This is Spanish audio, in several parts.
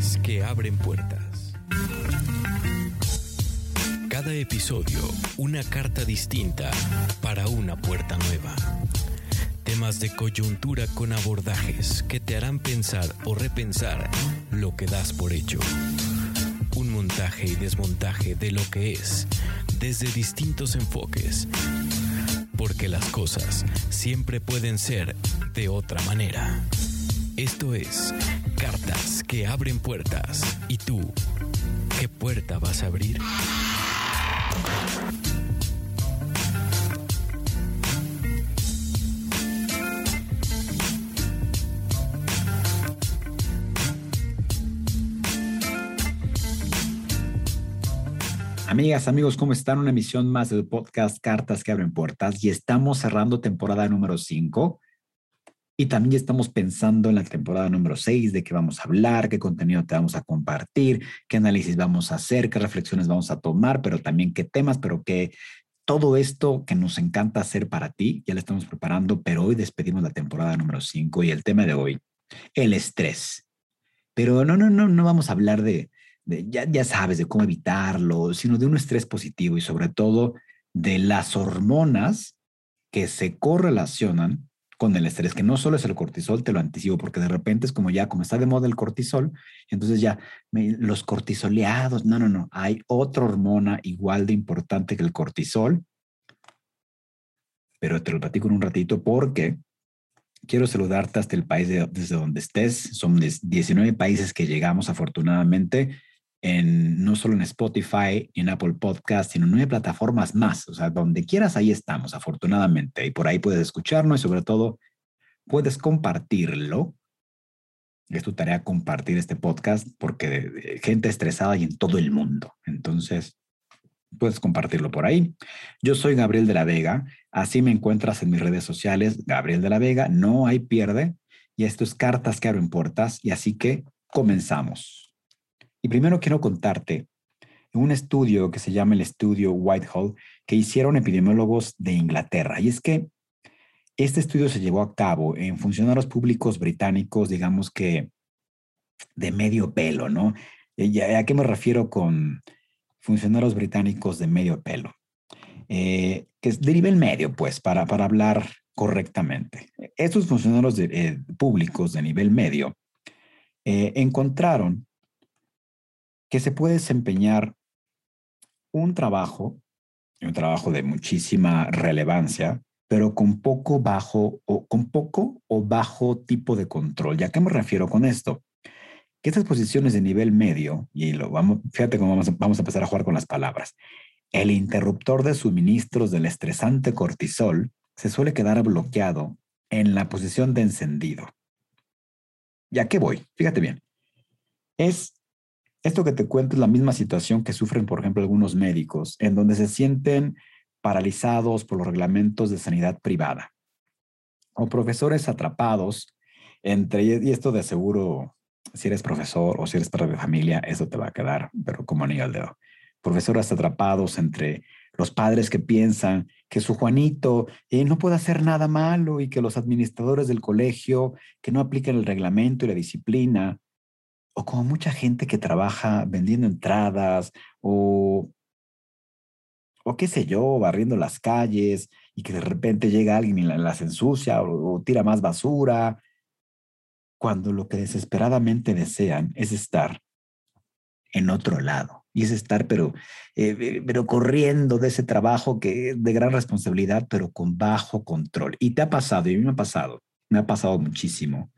Que abren puertas. Cada episodio, una carta distinta para una puerta nueva. Temas de coyuntura con abordajes que te harán pensar o repensar lo que das por hecho. Un montaje y desmontaje de lo que es, desde distintos enfoques. Porque las cosas siempre pueden ser de otra manera. Esto es Cartas que abren puertas. ¿Y tú? ¿Qué puerta vas a abrir? Amigas, amigos, ¿cómo están? Una emisión más del podcast Cartas que abren puertas y estamos cerrando temporada número 5 y también estamos pensando en la temporada número 6 de qué vamos a hablar, qué contenido te vamos a compartir, qué análisis vamos a hacer, qué reflexiones vamos a tomar, pero también qué temas, pero que todo esto que nos encanta hacer para ti, ya lo estamos preparando, pero hoy despedimos la temporada número 5 y el tema de hoy, el estrés. Pero no, no, no, no vamos a hablar de, ya, ya sabes, de cómo evitarlo, sino de un estrés positivo y sobre todo de las hormonas que se correlacionan con el estrés, que no solo es el cortisol, te lo anticipo, porque de repente es como ya, como está de moda el cortisol, entonces ya los cortisoleados, no, no, no, hay otra hormona igual de importante que el cortisol, pero te lo platico en un ratito porque quiero saludarte hasta el país desde donde estés. Son 19 países que llegamos afortunadamente no solo en Spotify, en Apple Podcast, sino en nueve plataformas más. O sea, donde quieras, ahí estamos, afortunadamente. Y por ahí puedes escucharnos y sobre todo puedes compartirlo. Es tu tarea compartir este podcast porque gente estresada y en todo el mundo. Entonces, puedes compartirlo por ahí. Yo soy Gabriel de la Vega. Así me encuentras en mis redes sociales, Gabriel de la Vega. No hay pierde. Y esto es Cartas que abren puertas. Y así que comenzamos. Y primero quiero contarte un estudio que se llama el estudio Whitehall que hicieron epidemiólogos de Inglaterra. Y es que este estudio se llevó a cabo en funcionarios públicos británicos, digamos que de medio pelo, ¿no? ¿A qué me refiero con funcionarios británicos de medio pelo? Eh, que es de nivel medio, pues, para, para hablar correctamente. Estos funcionarios eh, públicos de nivel medio eh, encontraron que se puede desempeñar un trabajo, un trabajo de muchísima relevancia, pero con poco bajo o con poco o bajo tipo de control. ¿Ya qué me refiero con esto? Que estas posiciones de nivel medio, y lo vamos, fíjate cómo vamos a, vamos a empezar a jugar con las palabras. El interruptor de suministros del estresante cortisol se suele quedar bloqueado en la posición de encendido. ¿Ya qué voy? Fíjate bien. Es esto que te cuento es la misma situación que sufren, por ejemplo, algunos médicos, en donde se sienten paralizados por los reglamentos de sanidad privada, o profesores atrapados entre, y esto de seguro, si eres profesor o si eres padre de familia, eso te va a quedar, pero como anillo al dedo. Profesores atrapados entre los padres que piensan que su Juanito eh, no puede hacer nada malo y que los administradores del colegio que no apliquen el reglamento y la disciplina o como mucha gente que trabaja vendiendo entradas o, o qué sé yo, barriendo las calles y que de repente llega alguien y las ensucia o, tira más basura, cuando lo que desesperadamente desean es estar en otro lado. Y es estar, pero, eh, pero corriendo de ese trabajo que de gran responsabilidad, pero con bajo control. Y te ha pasado, y a mí me ha pasado, me ha pasado muchísimo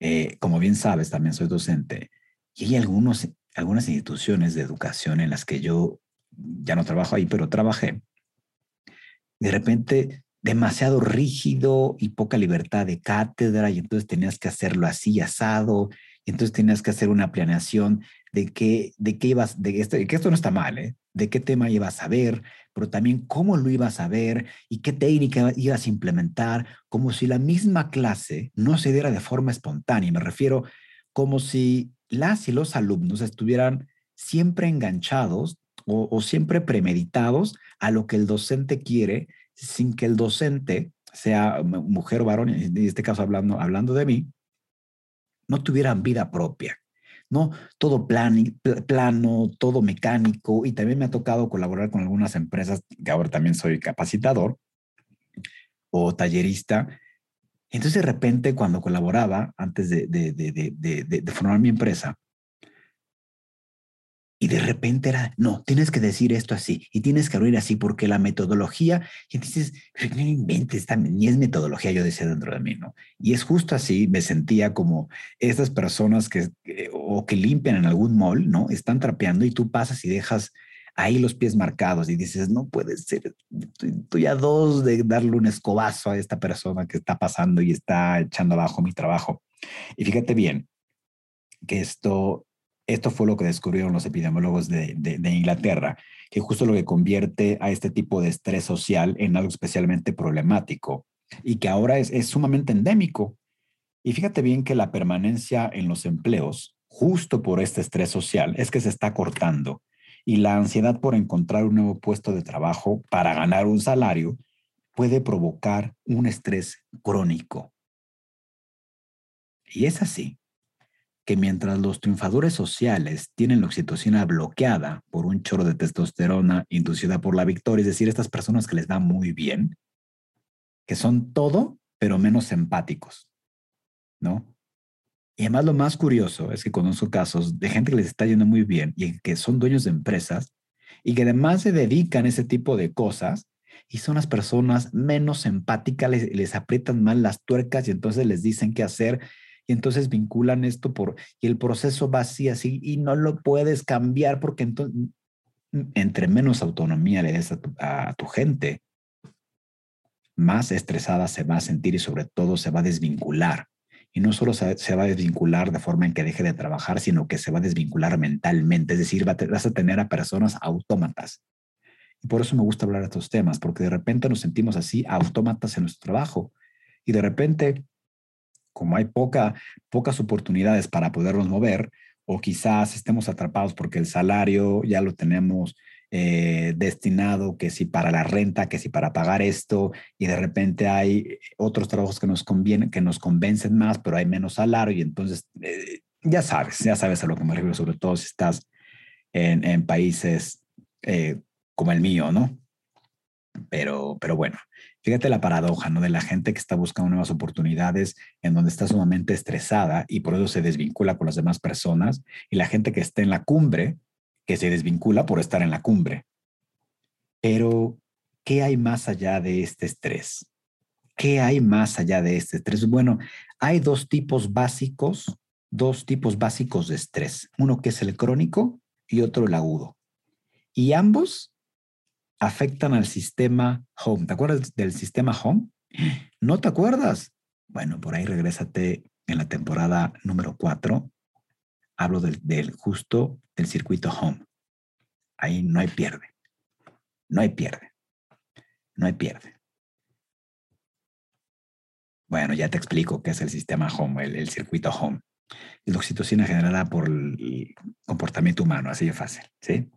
eh, como bien sabes, también soy docente y hay algunos, algunas instituciones de educación en las que yo ya no trabajo ahí, pero trabajé. De repente, demasiado rígido y poca libertad de cátedra y entonces tenías que hacerlo así asado y entonces tenías que hacer una planeación de qué, de qué ibas, de esto, que esto no está mal, ¿eh? De qué tema ibas a ver, pero también cómo lo ibas a ver y qué técnica ibas a implementar, como si la misma clase no se diera de forma espontánea. Me refiero como si las y los alumnos estuvieran siempre enganchados o, siempre premeditados a lo que el docente quiere, sin que el docente, sea mujer o varón, en este caso hablando, hablando de mí, no tuvieran vida propia no todo plano, todo mecánico y también me ha tocado colaborar con algunas empresas que ahora también soy capacitador o tallerista. Entonces de repente cuando colaboraba antes de, de formar mi empresa, y de repente era, no, tienes que decir esto así y tienes que abrir así porque la metodología, y dices, no inventes, ni es metodología, yo decía dentro de mí, ¿no? Y es justo así, me sentía como estas personas que, o que limpian en algún mall, ¿no? Están trapeando y tú pasas y dejas ahí los pies marcados y dices, no puede ser, estoy a dos de darle un escobazo a esta persona que está pasando y está echando abajo mi trabajo. Y fíjate bien que esto esto fue lo que descubrieron los epidemiólogos de, Inglaterra, que justo lo que convierte a este tipo de estrés social en algo especialmente problemático y que ahora es, sumamente endémico. Y fíjate bien que la permanencia en los empleos, justo por este estrés social, es que se está cortando y la ansiedad por encontrar un nuevo puesto de trabajo para ganar un salario puede provocar un estrés crónico. Y es así que mientras los triunfadores sociales tienen la oxitocina bloqueada por un chorro de testosterona inducida por la victoria, es decir, estas personas que les va muy bien, que son todo, pero menos empáticos, ¿no? Y además lo más curioso es que conozco casos de gente que les está yendo muy bien y que son dueños de empresas y que además se dedican a ese tipo de cosas y son las personas menos empáticas, les, les aprietan mal las tuercas y entonces les dicen qué hacer y entonces vinculan esto por, y el proceso va así, así, y no lo puedes cambiar porque entonces, entre menos autonomía le des a tu, gente, más estresada se va a sentir y sobre todo se va a desvincular. Y no solo se, va a desvincular de forma en que deje de trabajar, sino que se va a desvincular mentalmente, es decir, vas a tener a personas autómatas. Y por eso me gusta hablar de estos temas, porque de repente nos sentimos así, autómatas en nuestro trabajo. Y de repente como hay poca, pocas oportunidades para podernos mover, o quizás estemos atrapados porque el salario ya lo tenemos eh, destinado, que si para la renta, que si para pagar esto, y de repente hay otros trabajos que nos convienen, que nos convencen más, pero hay menos salario, y entonces eh, ya sabes, ya sabes a lo que me refiero, sobre todo si estás en, en países eh, como el mío, ¿no? Pero, pero bueno, fíjate la paradoja, ¿no? De la gente que está buscando nuevas oportunidades en donde está sumamente estresada y por eso se desvincula con las demás personas y la gente que está en la cumbre, que se desvincula por estar en la cumbre. Pero, ¿qué hay más allá de este estrés? ¿Qué hay más allá de este estrés? Bueno, hay dos tipos básicos, dos tipos básicos de estrés. Uno que es el crónico y otro el agudo. Y ambos afectan al sistema home. ¿Te acuerdas del sistema home? ¿No te acuerdas? Bueno, por ahí regrésate en la temporada número 4. Hablo del, justo del circuito home. Ahí no hay pierde. No hay pierde. No hay pierde. Bueno, ya te explico qué es el sistema home, el, el circuito home. Es la oxitocina generada por el comportamiento humano, así de fácil, ¿sí?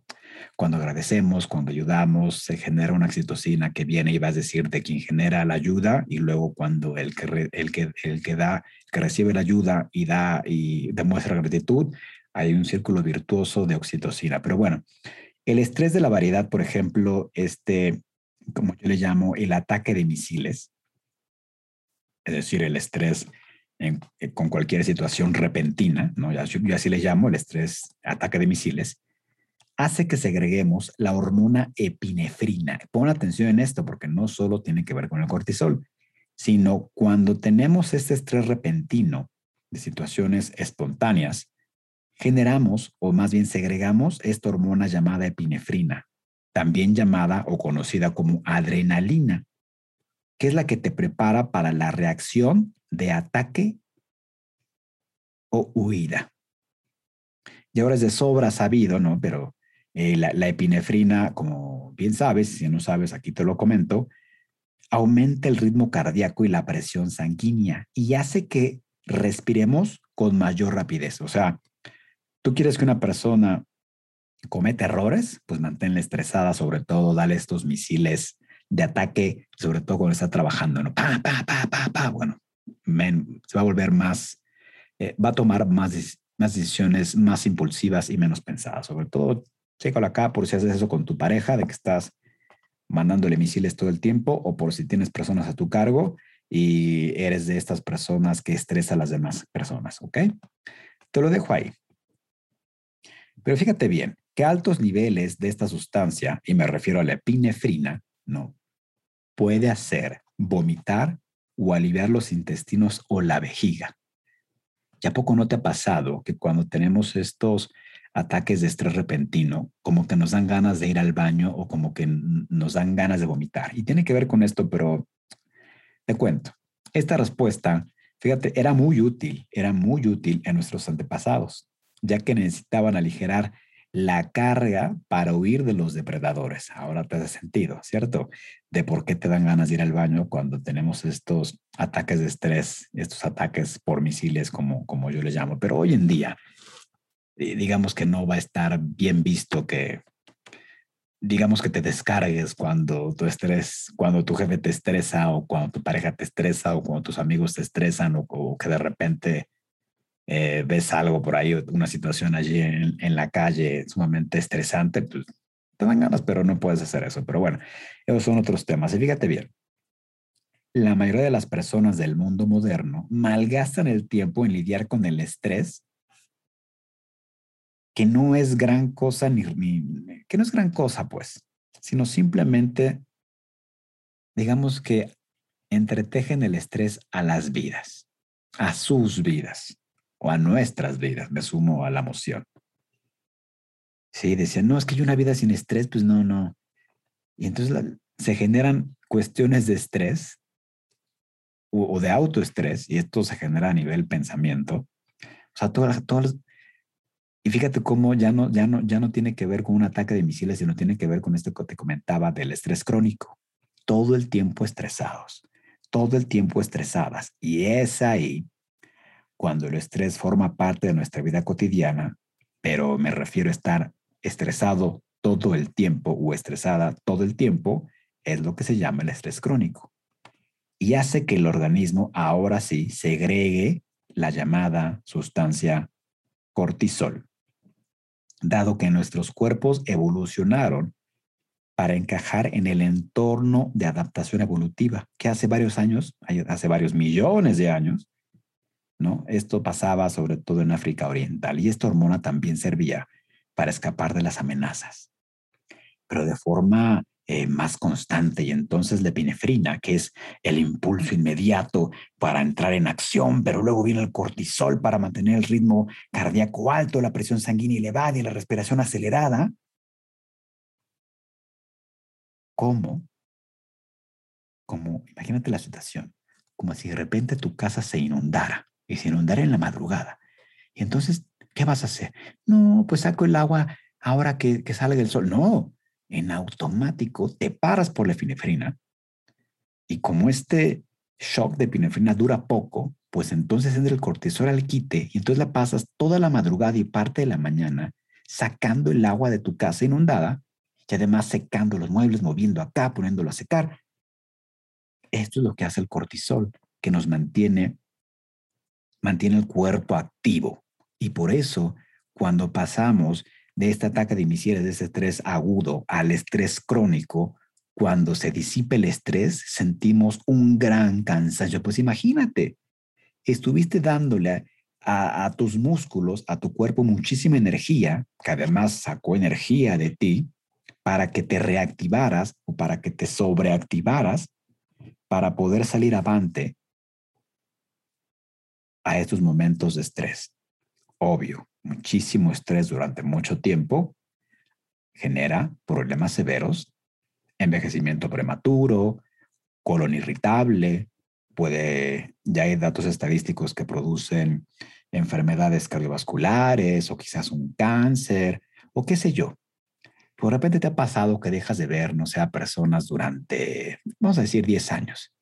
Cuando agradecemos, cuando ayudamos, se genera una oxitocina que viene y va a decir de quien genera la ayuda y luego cuando el que, el que, el que da, que recibe la ayuda y da y demuestra gratitud, hay un círculo virtuoso de oxitocina. Pero bueno, el estrés de la variedad, por ejemplo, este, como yo le llamo, el ataque de misiles, es decir, el estrés eh, con cualquier situación repentina, ¿no? yo así le llamo el estrés ataque de misiles, hace que segreguemos la hormona epinefrina. Pon atención en esto porque no solo tiene que ver con el cortisol, sino cuando tenemos este estrés repentino de situaciones espontáneas, generamos o más bien segregamos esta hormona llamada epinefrina, también llamada o conocida como adrenalina, que es la que te prepara para la reacción de ataque o huida. Y ahora es de sobra sabido, ¿no? Pero eh, la, epinefrina, como bien sabes, si no sabes, aquí te lo comento, aumenta el ritmo cardíaco y la presión sanguínea y hace que respiremos con mayor rapidez. O sea, tú quieres que una persona cometa errores, pues manténla estresada, sobre todo, dale estos misiles de ataque, sobre todo cuando está trabajando, ¿no? Pa, pa, pa, pa, pa. Bueno, se va a volver más, eh, va a tomar más, unas decisiones más impulsivas y menos pensadas. Sobre todo, chécalo acá por si haces eso con tu pareja, de que estás mandándole misiles todo el tiempo o por si tienes personas a tu cargo y eres de estas personas que estresa a las demás personas, ¿ok? Te lo dejo ahí. Pero fíjate bien, que altos niveles de esta sustancia, y me refiero a la epinefrina, ¿no? Puede hacer vomitar o aliviar los intestinos o la vejiga. ¿Ya poco no te ha pasado que cuando tenemos estos ataques de estrés repentino, como que nos dan ganas de ir al baño o como que nos dan ganas de vomitar? Y tiene que ver con esto, pero te cuento. Esta respuesta, fíjate, era muy útil, era muy útil en nuestros antepasados, ya que necesitaban aligerar la carga para huir de los depredadores. Ahora te hace sentido, ¿cierto? De por qué te dan ganas de ir al baño cuando tenemos estos ataques de estrés, estos ataques por misiles, como, como yo les llamo. Pero hoy en día, digamos que no va a estar bien visto que, digamos que te descargues cuando tu estrés, cuando tu jefe te estresa o cuando tu pareja te estresa o cuando tus amigos te estresan o que de repente eh, ves algo por ahí, una situación allí en, en, la calle sumamente estresante, pues te dan ganas, pero no puedes hacer eso. Pero bueno, esos son otros temas. Y fíjate bien, la mayoría de las personas del mundo moderno malgastan el tiempo en lidiar con el estrés, que no es gran cosa, ni, ni que no es gran cosa, pues, sino simplemente, digamos que entretejen el estrés a las vidas, a sus vidas o a nuestras vidas, me sumo a la emoción. Sí, decían, no, es que hay una vida sin estrés, pues no, no. Y entonces se generan cuestiones de estrés o, de autoestrés, y esto se genera a nivel pensamiento. O sea, todas, todas, y fíjate cómo ya no, ya, no, ya no tiene que ver con un ataque de misiles, sino tiene que ver con esto que te comentaba del estrés crónico. Todo el tiempo estresados, todo el tiempo estresadas. Y es ahí cuando el estrés forma parte de nuestra vida cotidiana, pero me refiero a estar estresado todo el tiempo o estresada todo el tiempo, es lo que se llama el estrés crónico. Y hace que el organismo ahora sí segregue la llamada sustancia cortisol, dado que nuestros cuerpos evolucionaron para encajar en el entorno de adaptación evolutiva, que hace varios años, hace varios millones de años, esto pasaba sobre todo en África Oriental y esta hormona también servía para escapar de las amenazas, pero de forma eh, más constante y entonces la epinefrina, que es el impulso inmediato para entrar en acción, pero luego viene el cortisol para mantener el ritmo cardíaco alto, la presión sanguínea elevada y la respiración acelerada. ¿Cómo? Como, imagínate la situación, como si de repente tu casa se inundara y se inundará en la madrugada. Y entonces, ¿qué vas a hacer? No, pues saco el agua ahora que, que sale del sol. No, en automático te paras por la epinefrina y como este shock de epinefrina dura poco, pues entonces entra el cortisol al quite y entonces la pasas toda la madrugada y parte de la mañana sacando el agua de tu casa inundada y además secando los muebles, moviendo acá, poniéndolo a secar. Esto es lo que hace el cortisol, que nos mantiene mantiene el cuerpo activo. Y por eso, cuando pasamos de este ataque de misiles, de ese estrés agudo al estrés crónico, cuando se disipe el estrés, sentimos un gran cansancio. Pues imagínate, estuviste dándole a, a, tus músculos, a tu cuerpo, muchísima energía, que además sacó energía de ti, para que te reactivaras o para que te sobreactivaras, para poder salir avante a estos momentos de estrés. Obvio, muchísimo estrés durante mucho tiempo genera problemas severos, envejecimiento prematuro, colon irritable, puede, ya hay datos estadísticos que producen enfermedades cardiovasculares o quizás un cáncer o qué sé yo. Por repente te ha pasado que dejas de ver, no sé, personas durante, vamos a decir, 10 años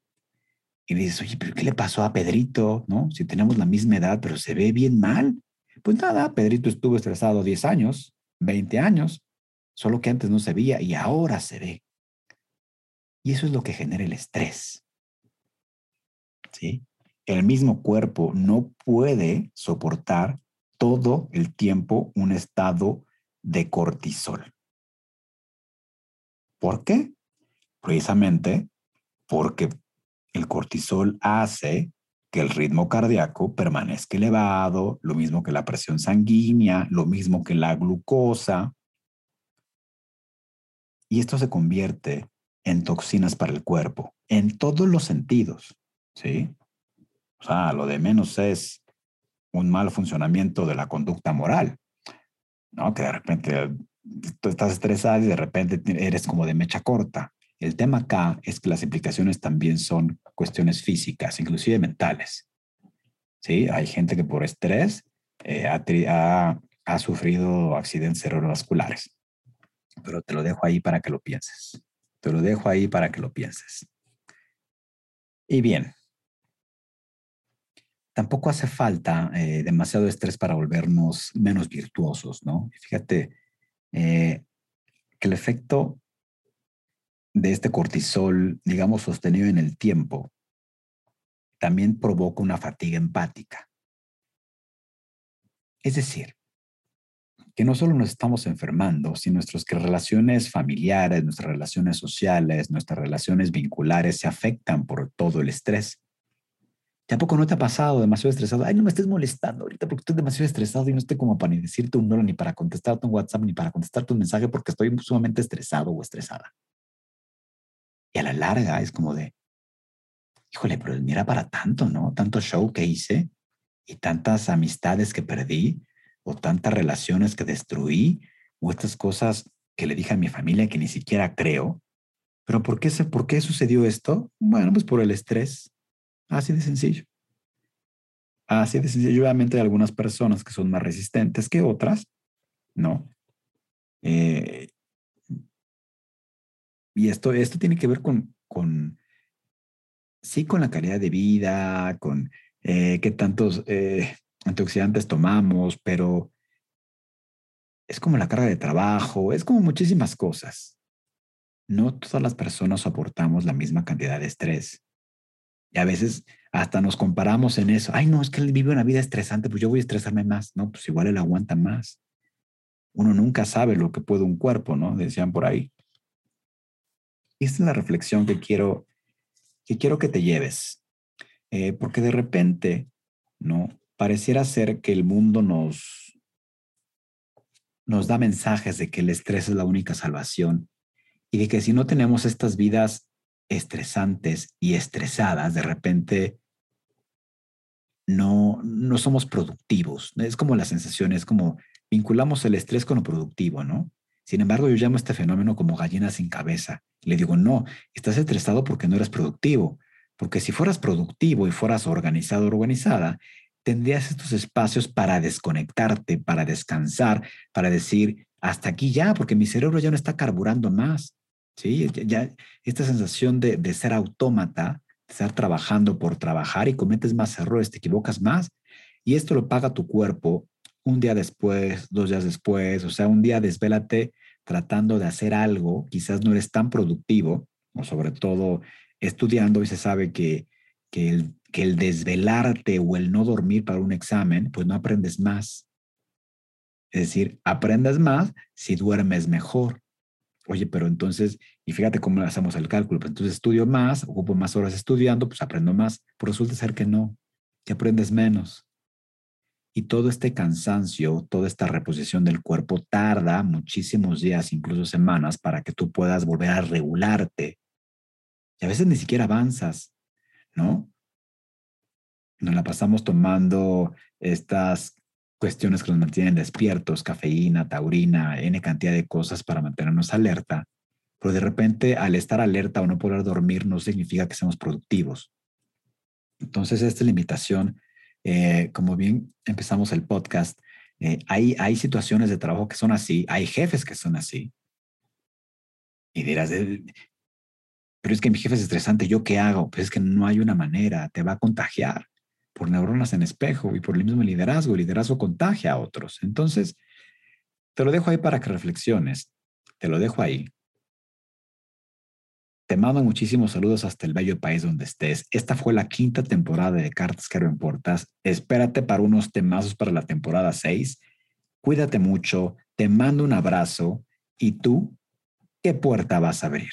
y dices, oye, pero ¿qué le pasó a Pedrito? ¿No? Si tenemos la misma edad, pero se ve bien mal. Pues nada, Pedrito estuvo estresado 10 años, 20 años, solo que antes no se veía y ahora se ve. Y eso es lo que genera el estrés. ¿Sí? El mismo cuerpo no puede soportar todo el tiempo un estado de cortisol. ¿Por qué? Precisamente porque el cortisol hace que el ritmo cardíaco permanezca elevado, lo mismo que la presión sanguínea, lo mismo que la glucosa. Y esto se convierte en toxinas para el cuerpo, en todos los sentidos, ¿sí? O sea, lo de menos es un mal funcionamiento de la conducta moral, ¿no? Que de repente tú estás estresado y de repente eres como de mecha corta. El tema acá es que las implicaciones también son cuestiones físicas, inclusive mentales. ¿Sí? Hay gente que por estrés eh, ha, ha sufrido accidentes cerebrovasculares. Pero te lo dejo ahí para que lo pienses. Te lo dejo ahí para que lo pienses. Y bien, tampoco hace falta eh, demasiado estrés para volvernos menos virtuosos, ¿no? Fíjate eh, que el efecto de este cortisol, digamos, sostenido en el tiempo, también provoca una fatiga empática. Es decir, que no solo nos estamos enfermando, sino nuestras relaciones familiares, nuestras relaciones sociales, nuestras relaciones vinculares se afectan por todo el estrés. Tampoco no te ha pasado demasiado estresado. Ay, no me estés molestando ahorita porque estoy demasiado estresado y no estoy como para ni decirte un no, ni para contestarte un WhatsApp, ni para contestarte un mensaje porque estoy sumamente estresado o estresada. Y a la larga es como de, híjole, pero mira para tanto, ¿no? Tanto show que hice y tantas amistades que perdí o tantas relaciones que destruí o estas cosas que le dije a mi familia que ni siquiera creo. Pero ¿por qué, ¿por qué sucedió esto? Bueno, pues por el estrés. Así de sencillo. Así de sencillo. Obviamente hay algunas personas que son más resistentes que otras, ¿no? Eh, y esto, esto tiene que ver con, con, sí, con la calidad de vida, con eh, qué tantos eh, antioxidantes tomamos, pero es como la carga de trabajo, es como muchísimas cosas. No todas las personas soportamos la misma cantidad de estrés. Y a veces hasta nos comparamos en eso. Ay, no, es que él vive una vida estresante, pues yo voy a estresarme más. No, pues igual él aguanta más. Uno nunca sabe lo que puede un cuerpo, ¿no? Decían por ahí. Esta es la reflexión que quiero que, quiero que te lleves. Eh, porque de repente, ¿no? Pareciera ser que el mundo nos, nos da mensajes de que el estrés es la única salvación y de que si no tenemos estas vidas estresantes y estresadas, de repente no, no somos productivos. Es como la sensación, es como vinculamos el estrés con lo productivo, ¿no? Sin embargo, yo llamo este fenómeno como gallina sin cabeza. Le digo, no, estás estresado porque no eres productivo. Porque si fueras productivo y fueras organizado organizada, tendrías estos espacios para desconectarte, para descansar, para decir, hasta aquí ya, porque mi cerebro ya no está carburando más. ¿Sí? Ya, esta sensación de, de ser autómata, de estar trabajando por trabajar y cometes más errores, te equivocas más. Y esto lo paga tu cuerpo un día después, dos días después, o sea, un día desvélate tratando de hacer algo, quizás no eres tan productivo, o sobre todo estudiando y se sabe que, que, el, desvelarte o el no dormir para un examen, pues no aprendes más. Es decir, aprendes más si duermes mejor. Oye, pero entonces, y fíjate cómo hacemos el cálculo, pues entonces estudio más, ocupo más horas estudiando, pues aprendo más. Pues resulta ser que no, que aprendes menos. Y todo este cansancio, toda esta reposición del cuerpo tarda muchísimos días, incluso semanas, para que tú puedas volver a regularte. Y a veces ni siquiera avanzas, ¿no? Nos la pasamos tomando estas cuestiones que nos mantienen despiertos, cafeína, taurina, N cantidad de cosas para mantenernos alerta. Pero de repente, al estar alerta o no poder dormir, no significa que seamos productivos. Entonces, esta limitación eh, como bien empezamos el podcast, eh, hay, hay situaciones de trabajo que son así, hay jefes que son así. Y dirás, pero es que mi jefe es estresante, ¿yo qué hago? Pues es que no hay una manera, te va a contagiar por neuronas en espejo y por el mismo liderazgo. El liderazgo contagia a otros. Entonces, te lo dejo ahí para que reflexiones. Te lo dejo ahí. Te mando muchísimos saludos hasta el bello país donde estés. Esta fue la quinta temporada de Cartas que no importas. Espérate para unos temazos para la temporada 6. Cuídate mucho, te mando un abrazo y tú, ¿qué puerta vas a abrir?